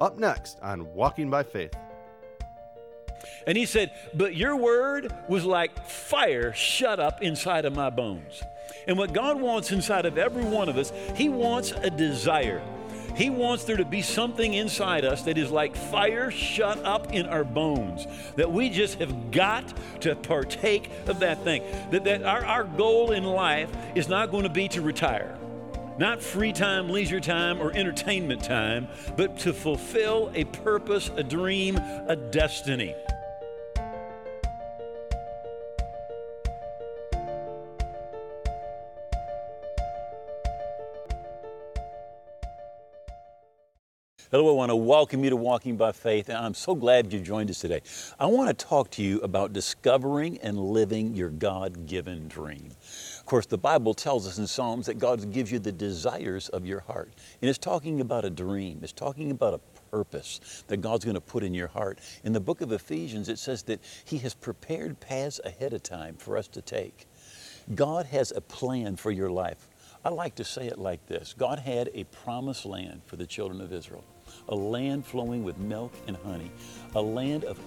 Up next on Walking by Faith. And he said, But your word was like fire shut up inside of my bones. And what God wants inside of every one of us, He wants a desire. He wants there to be something inside us that is like fire shut up in our bones, that we just have got to partake of that thing. That, that our, our goal in life is not going to be to retire, not free time, leisure time, or entertainment time, but to fulfill a purpose, a dream, a destiny. Hello, I want to welcome you to Walking by Faith, and I'm so glad you joined us today. I want to talk to you about discovering and living your God given dream. Of course, the Bible tells us in Psalms that God gives you the desires of your heart. And it's talking about a dream, it's talking about a purpose that God's going to put in your heart. In the book of Ephesians, it says that He has prepared paths ahead of time for us to take. God has a plan for your life. I like to say it like this God had a promised land for the children of Israel a land flowing with milk and honey, a land of,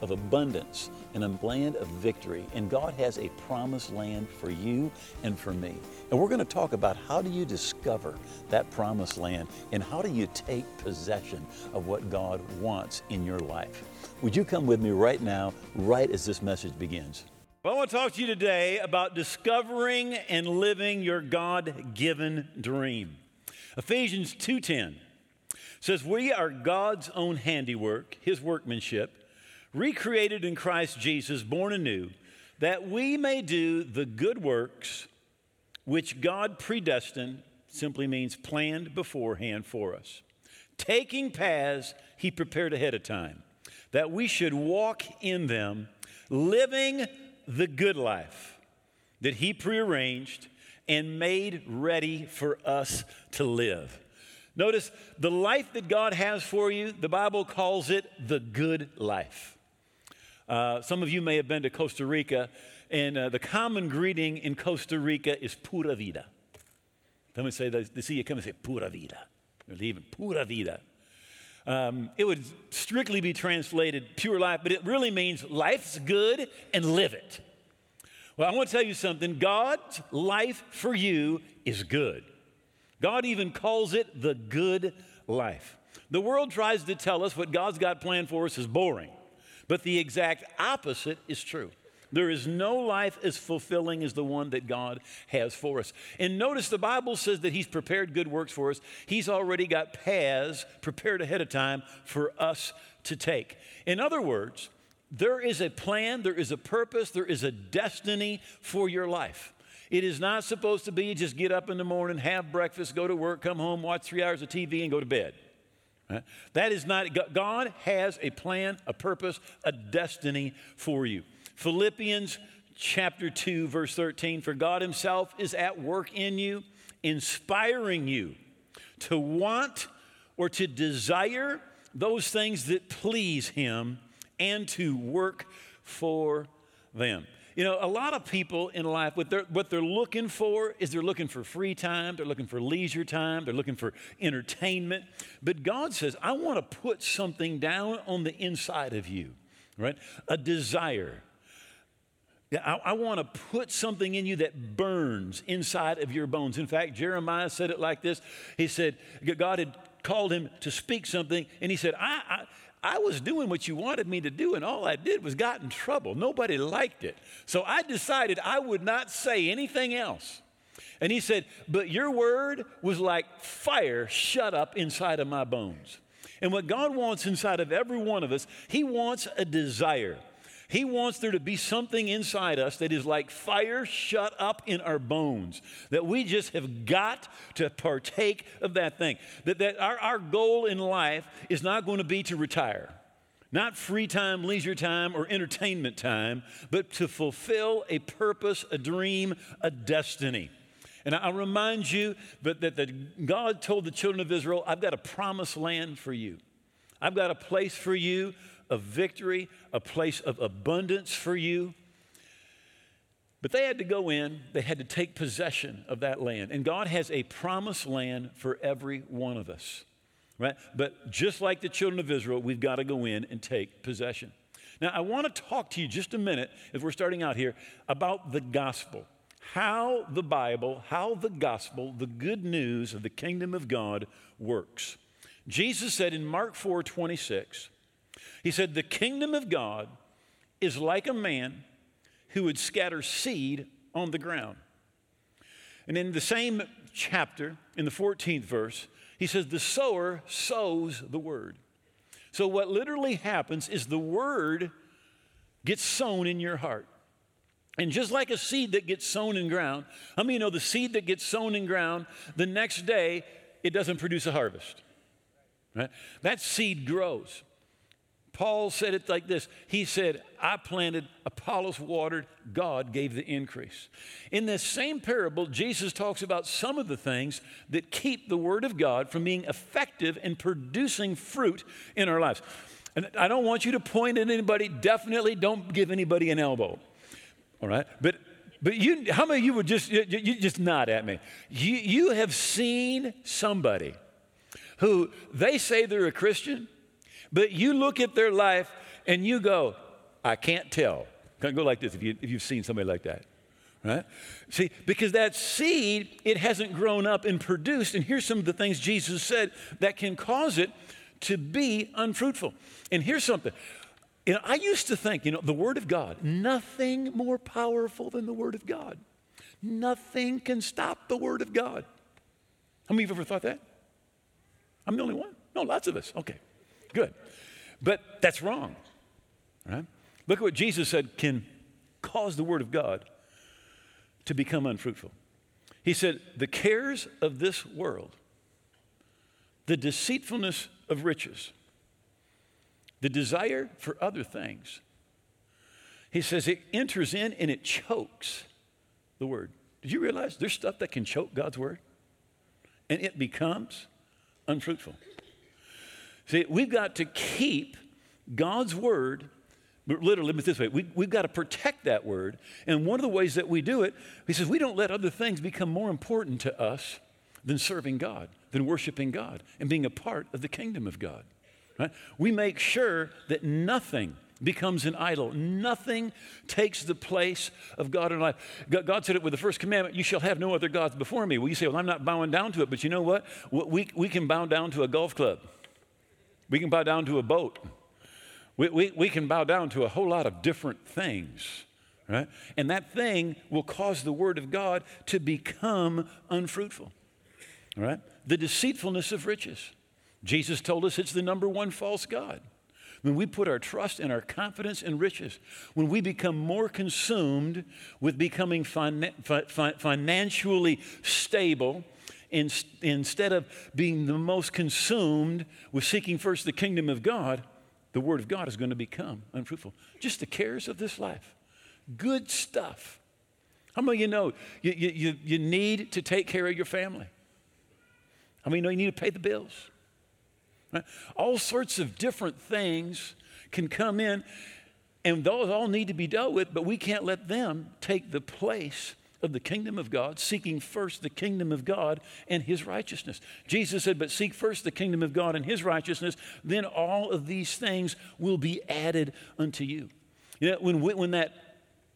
of abundance, and a land of victory. And God has a promised land for you and for me. And we're going to talk about how do you discover that promised land and how do you take possession of what God wants in your life. Would you come with me right now, right as this message begins? Well, I want to talk to you today about discovering and living your God-given dream. Ephesians 2:10 says, We are God's own handiwork, his workmanship, recreated in Christ Jesus, born anew, that we may do the good works which God predestined, simply means planned beforehand for us, taking paths he prepared ahead of time, that we should walk in them, living the good life that he prearranged and made ready for us to live. Notice the life that God has for you, the Bible calls it the good life. Uh, some of you may have been to Costa Rica, and uh, the common greeting in Costa Rica is pura vida. Someone say, they see you come and say, pura vida. They're leaving, pura vida. Um, it would strictly be translated pure life, but it really means life's good and live it. Well, I want to tell you something God's life for you is good. God even calls it the good life. The world tries to tell us what God's got planned for us is boring, but the exact opposite is true. There is no life as fulfilling as the one that God has for us. And notice the Bible says that He's prepared good works for us. He's already got paths prepared ahead of time for us to take. In other words, there is a plan, there is a purpose, there is a destiny for your life. It is not supposed to be just get up in the morning, have breakfast, go to work, come home, watch three hours of TV, and go to bed. That is not, God has a plan, a purpose, a destiny for you. Philippians chapter 2, verse 13 For God Himself is at work in you, inspiring you to want or to desire those things that please Him and to work for them. You know, a lot of people in life, what they're, what they're looking for is they're looking for free time, they're looking for leisure time, they're looking for entertainment. But God says, I want to put something down on the inside of you, right? A desire. I, I want to put something in you that burns inside of your bones. In fact, Jeremiah said it like this He said, God had called him to speak something, and he said, I, I was doing what you wanted me to do, and all I did was got in trouble. Nobody liked it. So I decided I would not say anything else. And he said, But your word was like fire shut up inside of my bones. And what God wants inside of every one of us, He wants a desire. He wants there to be something inside us that is like fire shut up in our bones, that we just have got to partake of that thing. That, that our, our goal in life is not going to be to retire. Not free time, leisure time, or entertainment time, but to fulfill a purpose, a dream, a destiny. And I remind you that, that, that God told the children of Israel, I've got a promised land for you. I've got a place for you of victory, a place of abundance for you. But they had to go in, they had to take possession of that land. And God has a promised land for every one of us. right? But just like the children of Israel, we've got to go in and take possession. Now, I want to talk to you just a minute, as we're starting out here, about the gospel. How the Bible, how the gospel, the good news of the kingdom of God works. Jesus said in Mark 4 26, He said, The kingdom of God is like a man who would scatter seed on the ground. And in the same chapter, in the 14th verse, he says, The sower sows the word. So, what literally happens is the word gets sown in your heart. And just like a seed that gets sown in ground, how many you know the seed that gets sown in ground, the next day it doesn't produce a harvest? Right? That seed grows. Paul said it like this He said, I planted, Apollos watered, God gave the increase. In this same parable, Jesus talks about some of the things that keep the Word of God from being effective and producing fruit in our lives. And I don't want you to point at anybody, definitely don't give anybody an elbow. All right? But but you, how many of you would just, you, you just nod at me? You, you have seen somebody who they say they're a Christian, but you look at their life and you go, I can't tell. Can go like this if, you, if you've seen somebody like that. Right? See, because that seed, it hasn't grown up and produced. And here's some of the things Jesus said that can cause it to be unfruitful. And here's something. You know, I used to think, you know, the Word of God, nothing more powerful than the Word of God. Nothing can stop the Word of God. How many of you ever thought that? I'm the only one? No, lots of us. Okay, good. But that's wrong, right? Look at what Jesus said can cause the Word of God to become unfruitful. He said, The cares of this world, the deceitfulness of riches, the desire for other things. He says it enters in and it chokes the word. Did you realize there's stuff that can choke God's word? And it becomes unfruitful. See, we've got to keep God's word, literally, me this way we, we've got to protect that word. And one of the ways that we do it, he says, we don't let other things become more important to us than serving God, than worshiping God, and being a part of the kingdom of God. Right? We make sure that nothing becomes an idol. Nothing takes the place of God in life. God said it with the first commandment, you shall have no other gods before me. Well, you say, well, I'm not bowing down to it. But you know what? We, we can bow down to a golf club. We can bow down to a boat. We, we, we can bow down to a whole lot of different things. Right? And that thing will cause the word of God to become unfruitful. Right? The deceitfulness of riches. Jesus told us it's the number one false God. When we put our trust and our confidence in riches, when we become more consumed with becoming fi- financially stable, in, instead of being the most consumed with seeking first the kingdom of God, the Word of God is going to become unfruitful. Just the cares of this life. Good stuff. How many of you know you, you, you need to take care of your family? How many you know you need to pay the bills? Right? All sorts of different things can come in, and those all need to be dealt with, but we can't let them take the place of the kingdom of God, seeking first the kingdom of God and his righteousness. Jesus said, But seek first the kingdom of God and his righteousness, then all of these things will be added unto you. You know, when, when that,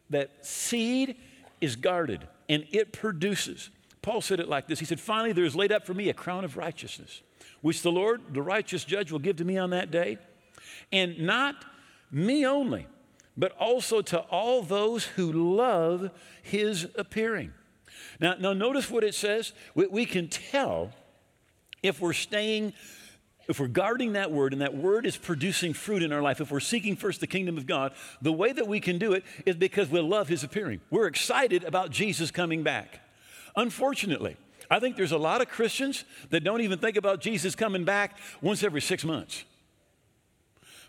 that seed is guarded and it produces, Paul said it like this He said, Finally, there is laid up for me a crown of righteousness which the Lord, the righteous judge, will give to me on that day. And not me only, but also to all those who love his appearing. Now, now notice what it says. We, we can tell if we're staying if we're guarding that word and that word is producing fruit in our life, if we're seeking first the kingdom of God, the way that we can do it is because we love his appearing. We're excited about Jesus coming back. Unfortunately, I think there's a lot of Christians that don't even think about Jesus coming back once every six months.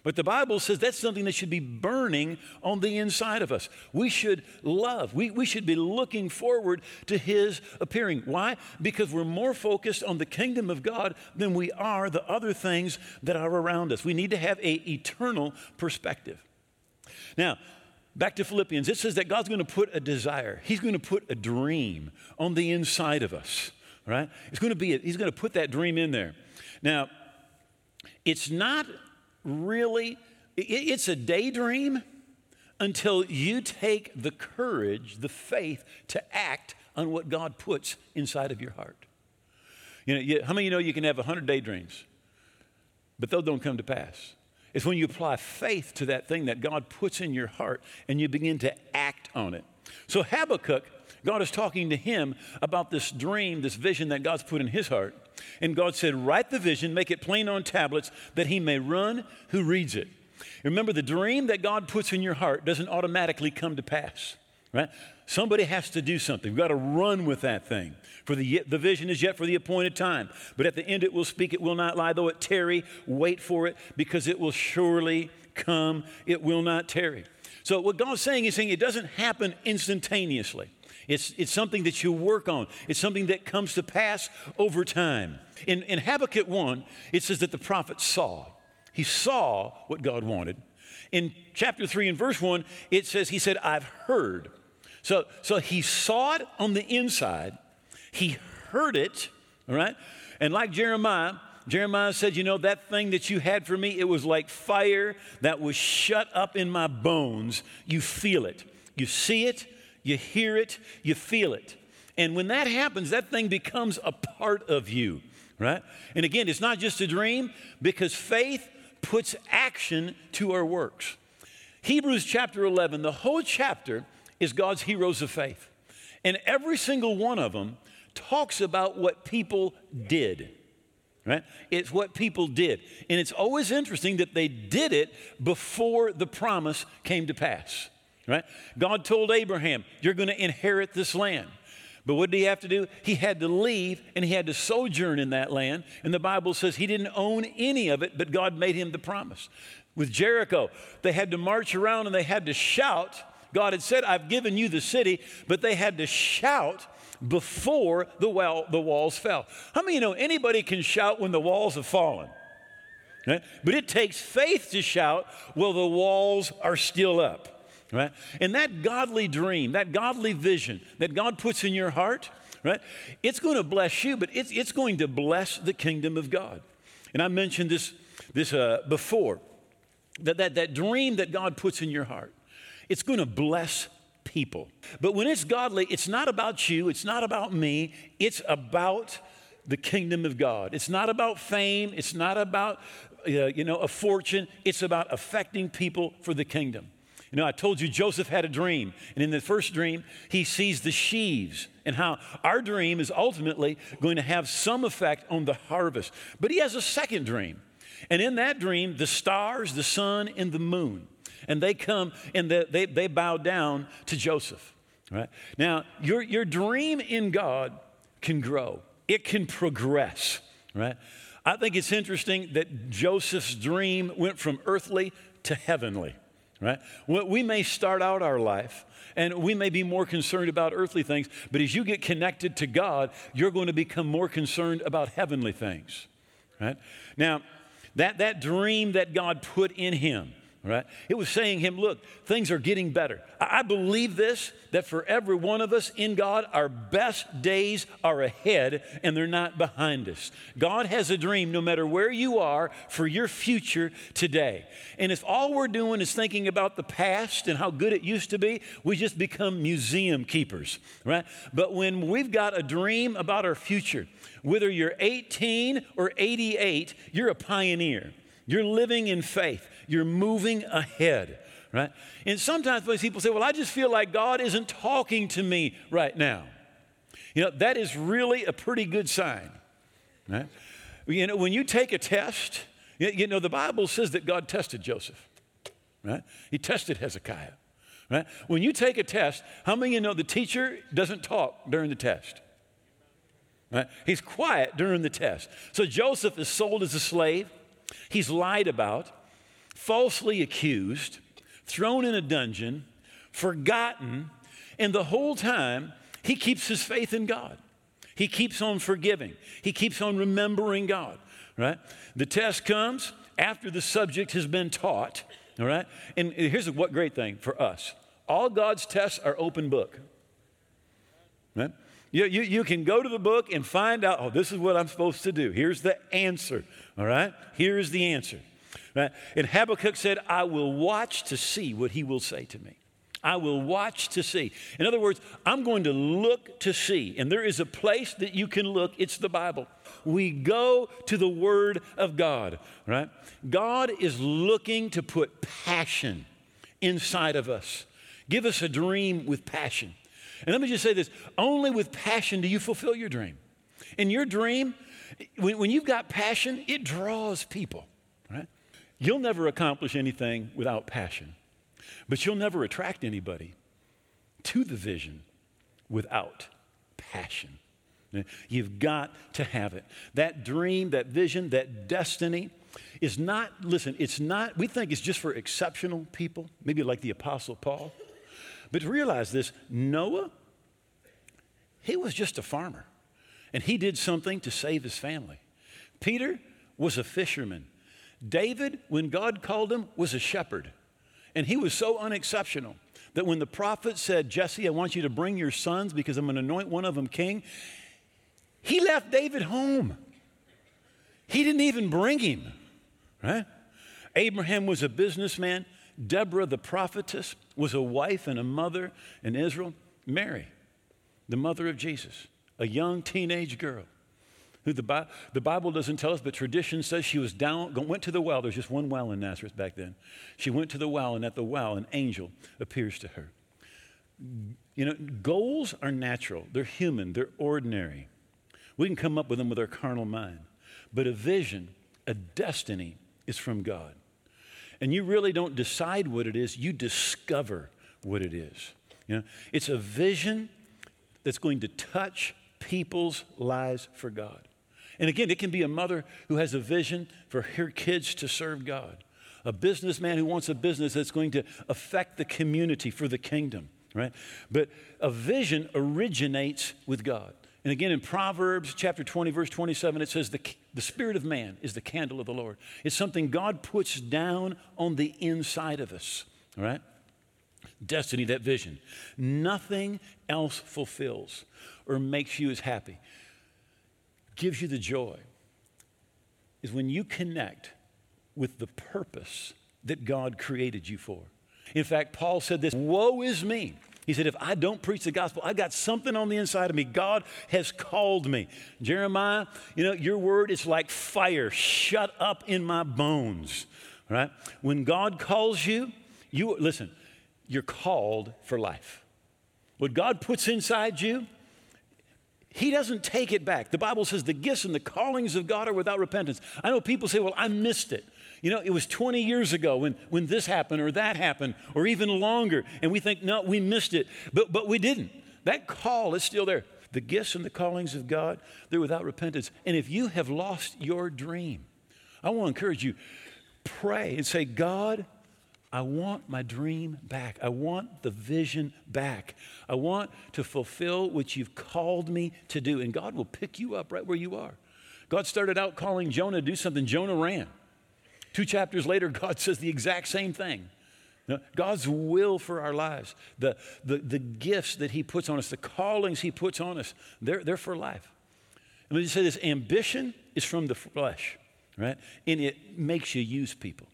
But the Bible says that's something that should be burning on the inside of us. We should love, we, we should be looking forward to His appearing. Why? Because we're more focused on the kingdom of God than we are the other things that are around us. We need to have a eternal perspective. Now, Back to Philippians, it says that God's going to put a desire, He's going to put a dream on the inside of us, right? It's going to be, a, He's going to put that dream in there. Now, it's not really, it's a daydream until you take the courage, the faith to act on what God puts inside of your heart. You know, you, how many of you know you can have 100 daydreams, but those don't come to pass? It's when you apply faith to that thing that God puts in your heart and you begin to act on it. So Habakkuk, God is talking to him about this dream, this vision that God's put in his heart. And God said, Write the vision, make it plain on tablets, that he may run who reads it. Remember, the dream that God puts in your heart doesn't automatically come to pass, right? Somebody has to do something. We've got to run with that thing. For the, the vision is yet for the appointed time. But at the end it will speak, it will not lie. Though it tarry, wait for it, because it will surely come. It will not tarry. So what God's saying is saying it doesn't happen instantaneously. It's, it's something that you work on. It's something that comes to pass over time. In, in Habakkuk 1, it says that the prophet saw. He saw what God wanted. In chapter 3 and verse 1, it says, He said, I've heard. So, so he saw it on the inside, he heard it, all right? And like Jeremiah, Jeremiah said, You know, that thing that you had for me, it was like fire that was shut up in my bones. You feel it. You see it, you hear it, you feel it. And when that happens, that thing becomes a part of you, right? And again, it's not just a dream because faith puts action to our works. Hebrews chapter 11, the whole chapter is God's heroes of faith. And every single one of them talks about what people did. Right? It's what people did. And it's always interesting that they did it before the promise came to pass. Right? God told Abraham, You're going to inherit this land. But what did he have to do? He had to leave and he had to sojourn in that land. And the Bible says he didn't own any of it, but God made him the promise. With Jericho, they had to march around and they had to shout. God had said, I've given you the city, but they had to shout before the, well, the walls fell. How many you know anybody can shout when the walls have fallen? Right? But it takes faith to shout while the walls are still up. Right? And that godly dream, that godly vision that God puts in your heart, right? It's going to bless you, but it's, it's going to bless the kingdom of God. And I mentioned this, this uh, before that, that, that dream that God puts in your heart, it's going to bless people. But when it's godly, it's not about you, it's not about me, it's about the kingdom of God. It's not about fame, it's not about uh, you know a fortune, it's about affecting people for the kingdom. You know, I told you Joseph had a dream, and in the first dream, he sees the sheaves and how our dream is ultimately going to have some effect on the harvest. But he has a second dream. And in that dream, the stars, the sun, and the moon, and they come and they, they, bow down to Joseph. Right? Now, your, your dream in God can grow, it can progress. Right? I think it's interesting that Joseph's dream went from earthly to heavenly right? We may start out our life and we may be more concerned about earthly things, but as you get connected to God, you're going to become more concerned about heavenly things, right? Now, that, that dream that God put in him, right? It was saying him, look, things are getting better. I believe this that for every one of us in God, our best days are ahead and they're not behind us. God has a dream no matter where you are for your future today. And if all we're doing is thinking about the past and how good it used to be, we just become museum keepers, right? But when we've got a dream about our future, whether you're 18 or 88, you're a pioneer. You're living in faith. You're moving ahead, right? And sometimes people say, well, I just feel like God isn't talking to me right now. You know, that is really a pretty good sign, right? You know, when you take a test, you know, the Bible says that God tested Joseph, right? He tested Hezekiah, right? When you take a test, how many of you know the teacher doesn't talk during the test? Right? He's quiet during the test. So Joseph is sold as a slave. He's lied about falsely accused, thrown in a dungeon, forgotten, and the whole time he keeps his faith in God. He keeps on forgiving. He keeps on remembering God, right? The test comes after the subject has been taught, all right? And here's what great thing for us all God's tests are open book, right? You, you, you can go to the book and find out, oh, this is what I'm supposed to do. Here's the answer, all right? Here's the answer. Right? And Habakkuk said, I will watch to see what he will say to me. I will watch to see. In other words, I'm going to look to see. And there is a place that you can look, it's the Bible. We go to the Word of God, right? God is looking to put passion inside of us. Give us a dream with passion. And let me just say this only with passion do you fulfill your dream. In your dream, when, you've got passion, it draws people? You'll never accomplish anything without passion, but you'll never attract anybody to the vision without passion. You've got to have it. That dream, that vision, that destiny is not, listen, it's not, we think it's just for exceptional people, maybe like the Apostle Paul. But realize this Noah, he was just a farmer, and he did something to save his family. Peter was a fisherman. David, when God called him, was a shepherd. And he was so unexceptional that when the prophet said, Jesse, I want you to bring your sons because I'm going to anoint one of them king, he left David home. He didn't even bring him, right? Abraham was a businessman. Deborah, the prophetess, was a wife and a mother in Israel. Mary, the mother of Jesus, a young teenage girl who the, Bi- the Bible doesn't tell us, but tradition says she was down, went to the well. There's just one well in Nazareth back then. She went to the well, and at the well, an angel appears to her. You know, goals are natural, they're human, they're ordinary. We can come up with them with our carnal mind. But a vision, a destiny, is from God. And you really don't decide what it is, you discover what it is. You know, it's a vision that's going to touch people's lives for God. And again, it can be a mother who has a vision for her kids to serve God, a businessman who wants a business that's going to affect the community for the kingdom, right? But a vision originates with God. And again, in Proverbs chapter 20, verse 27, it says, the, the spirit of man is the candle of the Lord. It's something God puts down on the inside of us, all right? Destiny, that vision. Nothing else fulfills or makes you as happy, gives you the joy, is when you connect with the purpose that God created you for. In fact, Paul said this Woe is me he said, If I don't preach the gospel, I got something on the inside of me. God has called me. Jeremiah, you know, your word is like fire shut up in my bones, right? When God calls you, you listen, you're called for life. What God puts inside you, he doesn't take it back. The Bible says the gifts and the callings of God are without repentance. I know people say, well, I missed it. You know, it was 20 years ago when, when this happened or that happened, or even longer. And we think, no, we missed it. But, but we didn't. That call is still there. The gifts and the callings of God, they're without repentance. And if you have lost your dream, I want to encourage you pray and say, God, I want my dream back. I want the vision back. I want to fulfill what you've called me to do. And God will pick you up right where you are. God started out calling Jonah to do something, Jonah ran. Two chapters later, God says the exact same thing. God's will for our lives, the, the, the gifts that He puts on us, the callings He puts on us, they're, they're for life. And let me say this ambition is from the flesh, right? And it makes you use people.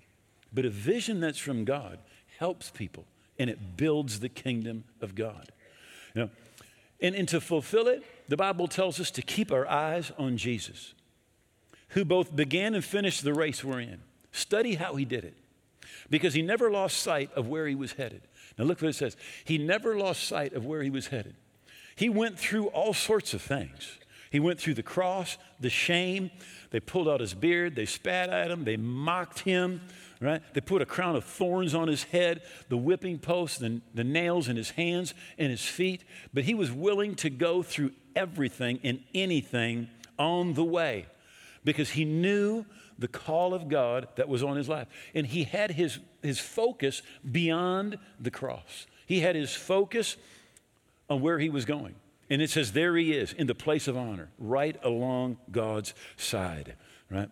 But a vision that's from God helps people and it builds the kingdom of God. You know, and, and to fulfill it, the Bible tells us to keep our eyes on Jesus, who both began and finished the race we're in. Study how he did it because he never lost sight of where he was headed. Now, look what it says. He never lost sight of where he was headed. He went through all sorts of things. He went through the cross, the shame. They pulled out his beard. They spat at him. They mocked him, right? They put a crown of thorns on his head, the whipping post, the, the nails in his hands and his feet. But he was willing to go through everything and anything on the way because he knew the call of God that was on his life. And he had his, his focus beyond the cross, he had his focus on where he was going. And it says, there he is in the place of honor, right along God's side, right?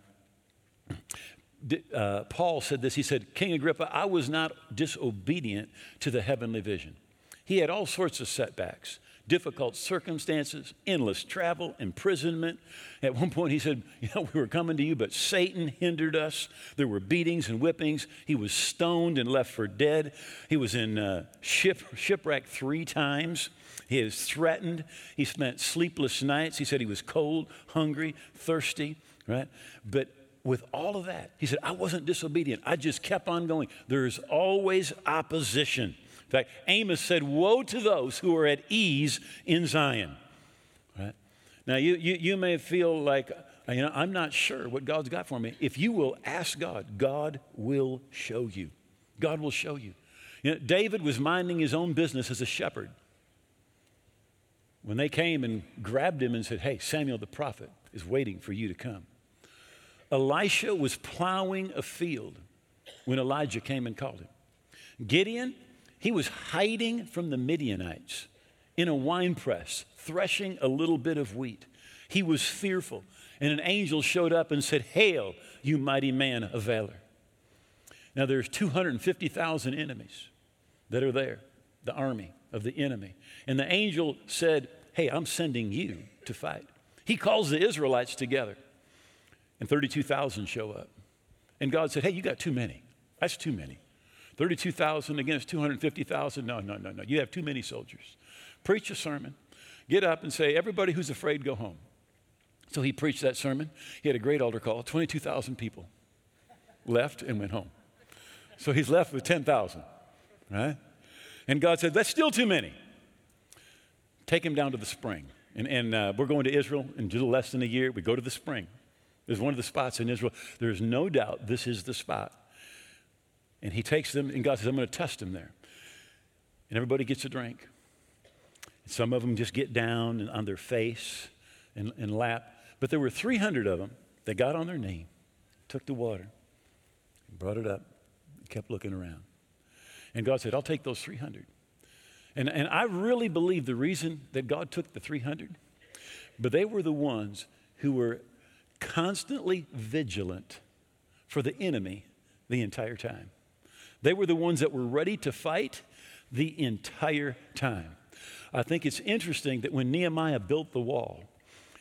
Uh, Paul said this. He said, King Agrippa, I was not disobedient to the heavenly vision. He had all sorts of setbacks difficult circumstances, endless travel, imprisonment. At one point, he said, You know, we were coming to you, but Satan hindered us. There were beatings and whippings. He was stoned and left for dead. He was in uh, ship, shipwreck three times. He was threatened. He spent sleepless nights. He said he was cold, hungry, thirsty, right? But with all of that, he said, I wasn't disobedient. I just kept on going. There's always opposition. In fact, Amos said, Woe to those who are at ease in Zion. Right? Now, you, you, you may feel like, you know, I'm not sure what God's got for me. If you will ask God, God will show you. God will show you. You know, David was minding his own business as a shepherd. When they came and grabbed him and said, Hey, Samuel the prophet is waiting for you to come. Elisha was plowing a field when Elijah came and called him. Gideon, he was hiding from the Midianites in a wine press, threshing a little bit of wheat. He was fearful, and an angel showed up and said, Hail, you mighty man of valor. Now there's 250,000 enemies that are there, the army of the enemy. And the angel said, Hey, I'm sending you to fight. He calls the Israelites together and 32,000 show up. And God said, Hey, you got too many. That's too many. 32,000 against 250,000. No, no, no, no. You have too many soldiers. Preach a sermon. Get up and say, Everybody who's afraid, go home. So he preached that sermon. He had a great altar call. 22,000 people left and went home. So he's left with 10,000, right? And God said, That's still too many. Take him down to the spring. And, and uh, we're going to Israel in less than a year. We go to the spring. There's one of the spots in Israel. There's no doubt this is the spot. And he takes them, and God says, I'm going to test them there. And everybody gets a drink. And some of them just get down and on their face and, and lap. But there were 300 of them that got on their knee, took the water, brought it up, and kept looking around. And God said, I'll take those 300. And, and I really believe the reason that God took the 300, but they were the ones who were constantly vigilant for the enemy the entire time. They were the ones that were ready to fight the entire time. I think it's interesting that when Nehemiah built the wall,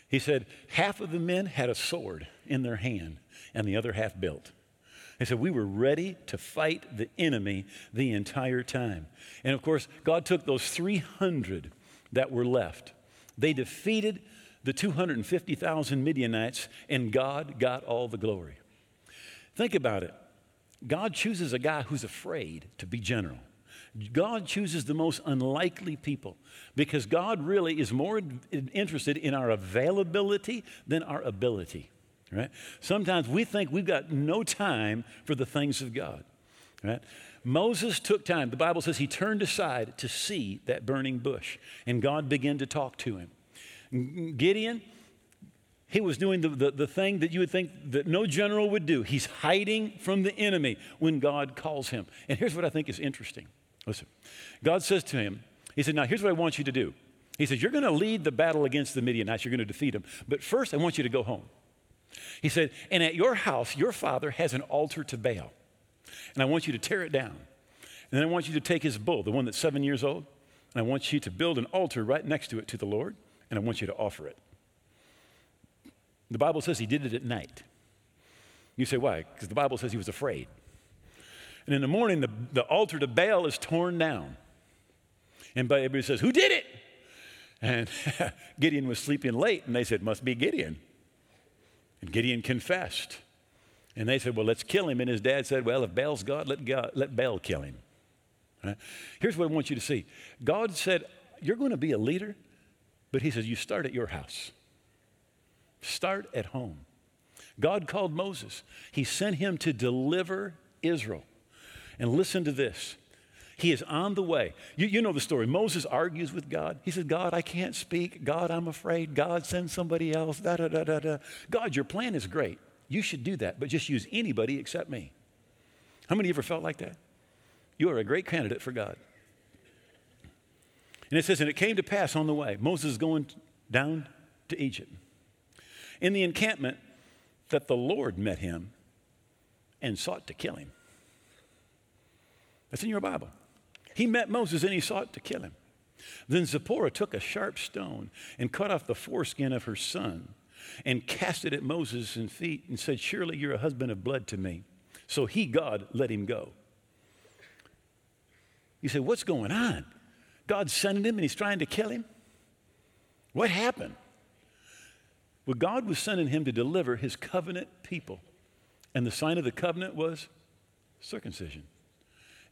he said half of the men had a sword in their hand and the other half built. He said, We were ready to fight the enemy the entire time. And of course, God took those 300 that were left. They defeated the 250,000 Midianites, and God got all the glory. Think about it. God chooses a guy who's afraid to be general. God chooses the most unlikely people because God really is more interested in our availability than our ability. Right? Sometimes we think we've got no time for the things of God. Right? Moses took time. The Bible says he turned aside to see that burning bush, and God began to talk to him. Gideon, he was doing the, the, the, thing that you would think that no general would do. He's hiding from the enemy when God calls him. And here's what I think is interesting. Listen, God says to him, He said, Now here's what I want you to do. He says, You're going to lead the battle against the Midianites, you're going to defeat them. But first, I want you to go home. He said, And at your house, your father has an altar to Baal. And I want you to tear it down. And then I want you to take his bull, the one that's seven years old, and I want you to build an altar right next to it to the Lord and I want you to offer it. The Bible says he did it at night. You say, why? Because the Bible says he was afraid. And in the morning, the, the altar to Baal is torn down. And everybody says, Who did it? And Gideon was sleeping late, and they said, Must be Gideon. And Gideon confessed. And they said, Well, let's kill him. And his dad said, Well, if Baal's God, let, God, let Baal kill him. Right? Here's what I want you to see God said, You're going to be a leader but he says, You start at your house, start at home. God called Moses, he sent him to deliver Israel. And listen to this. He is on the way. You, you know the story. Moses argues with God. He says, God, I can't speak. God, I'm afraid. God, send somebody else. Da, da, da, da, da. God, your plan is great. You should do that, but just use anybody except me. How many of you ever felt like that? You are a great candidate for God. And it says, And it came to pass on the way, Moses going down to Egypt, in the encampment, that the Lord met him and sought to kill him. That's in your Bible. He met Moses and he sought to kill him. Then Zipporah took a sharp stone and cut off the foreskin of her son and cast it at Moses' feet and said, Surely you're a husband of blood to me. So he, God, let him go. You say, What's going on? God's sending him and he's trying to kill him? What happened? Well, God was sending him to deliver his covenant people. And the sign of the covenant was circumcision.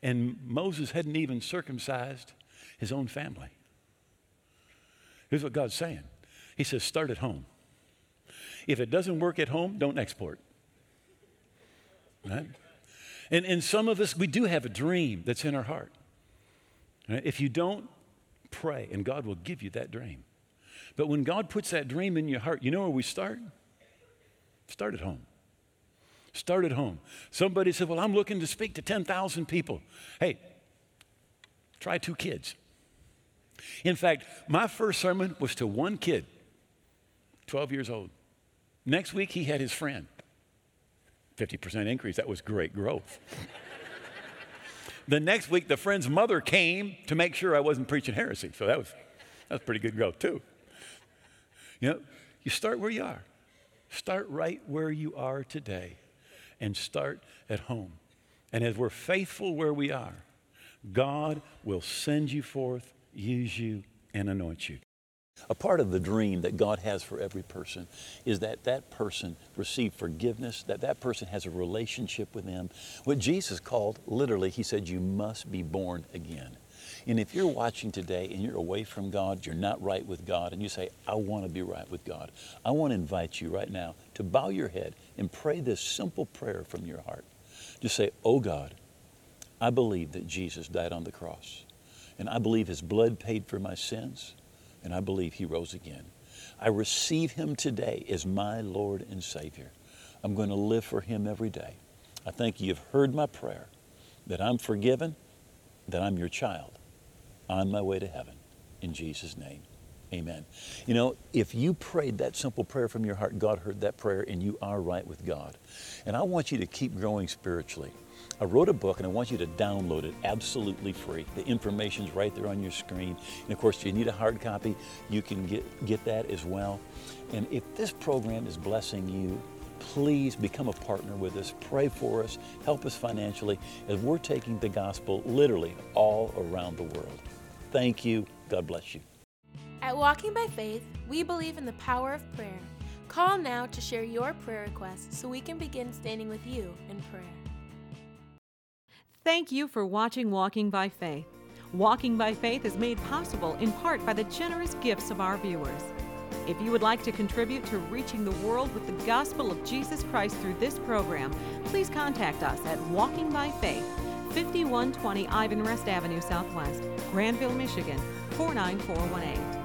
And Moses hadn't even circumcised his own family. Here's what God's saying He says, start at home. If it doesn't work at home, don't export. Right? And, and some of us, we do have a dream that's in our heart. If you don't pray, and God will give you that dream. But when God puts that dream in your heart, you know where we start? Start at home. Start at home. Somebody said, Well, I'm looking to speak to 10,000 people. Hey, try two kids. In fact, my first sermon was to one kid, 12 years old. Next week, he had his friend. 50% increase. That was great growth. the next week, the friend's mother came to make sure I wasn't preaching heresy. So that was, that was pretty good growth, too. You know, you start where you are. Start right where you are today and start at home. And as we're faithful where we are, God will send you forth use you, and anoint you. A part of the dream that God has for every person is that that person receive forgiveness, that that person has a relationship with Him. What Jesus called, literally, He said, You must be born again. And if you're watching today and you're away from God, you're not right with God, and you say, I want to be right with God, I want to invite you right now to bow your head and pray this simple prayer from your heart. Just say, Oh God, I believe that Jesus died on the cross. And I believe his blood paid for my sins, and I believe he rose again. I receive him today as my Lord and Savior. I'm going to live for him every day. I thank you You've heard my prayer, that I'm forgiven, that I'm your child, on my way to heaven. In Jesus' name, amen. You know, if you prayed that simple prayer from your heart, God heard that prayer, and you are right with God. And I want you to keep growing spiritually. I wrote a book and I want you to download it absolutely free. The information's right there on your screen. And of course, if you need a hard copy, you can get, get that as well. And if this program is blessing you, please become a partner with us. Pray for us. Help us financially as we're taking the gospel literally all around the world. Thank you. God bless you. At Walking by Faith, we believe in the power of prayer. Call now to share your prayer requests so we can begin standing with you in prayer. Thank you for watching Walking by Faith. Walking by Faith is made possible in part by the generous gifts of our viewers. If you would like to contribute to reaching the world with the gospel of Jesus Christ through this program, please contact us at Walking by Faith, 5120 Ivanrest Avenue Southwest, Grandville, Michigan, 49418.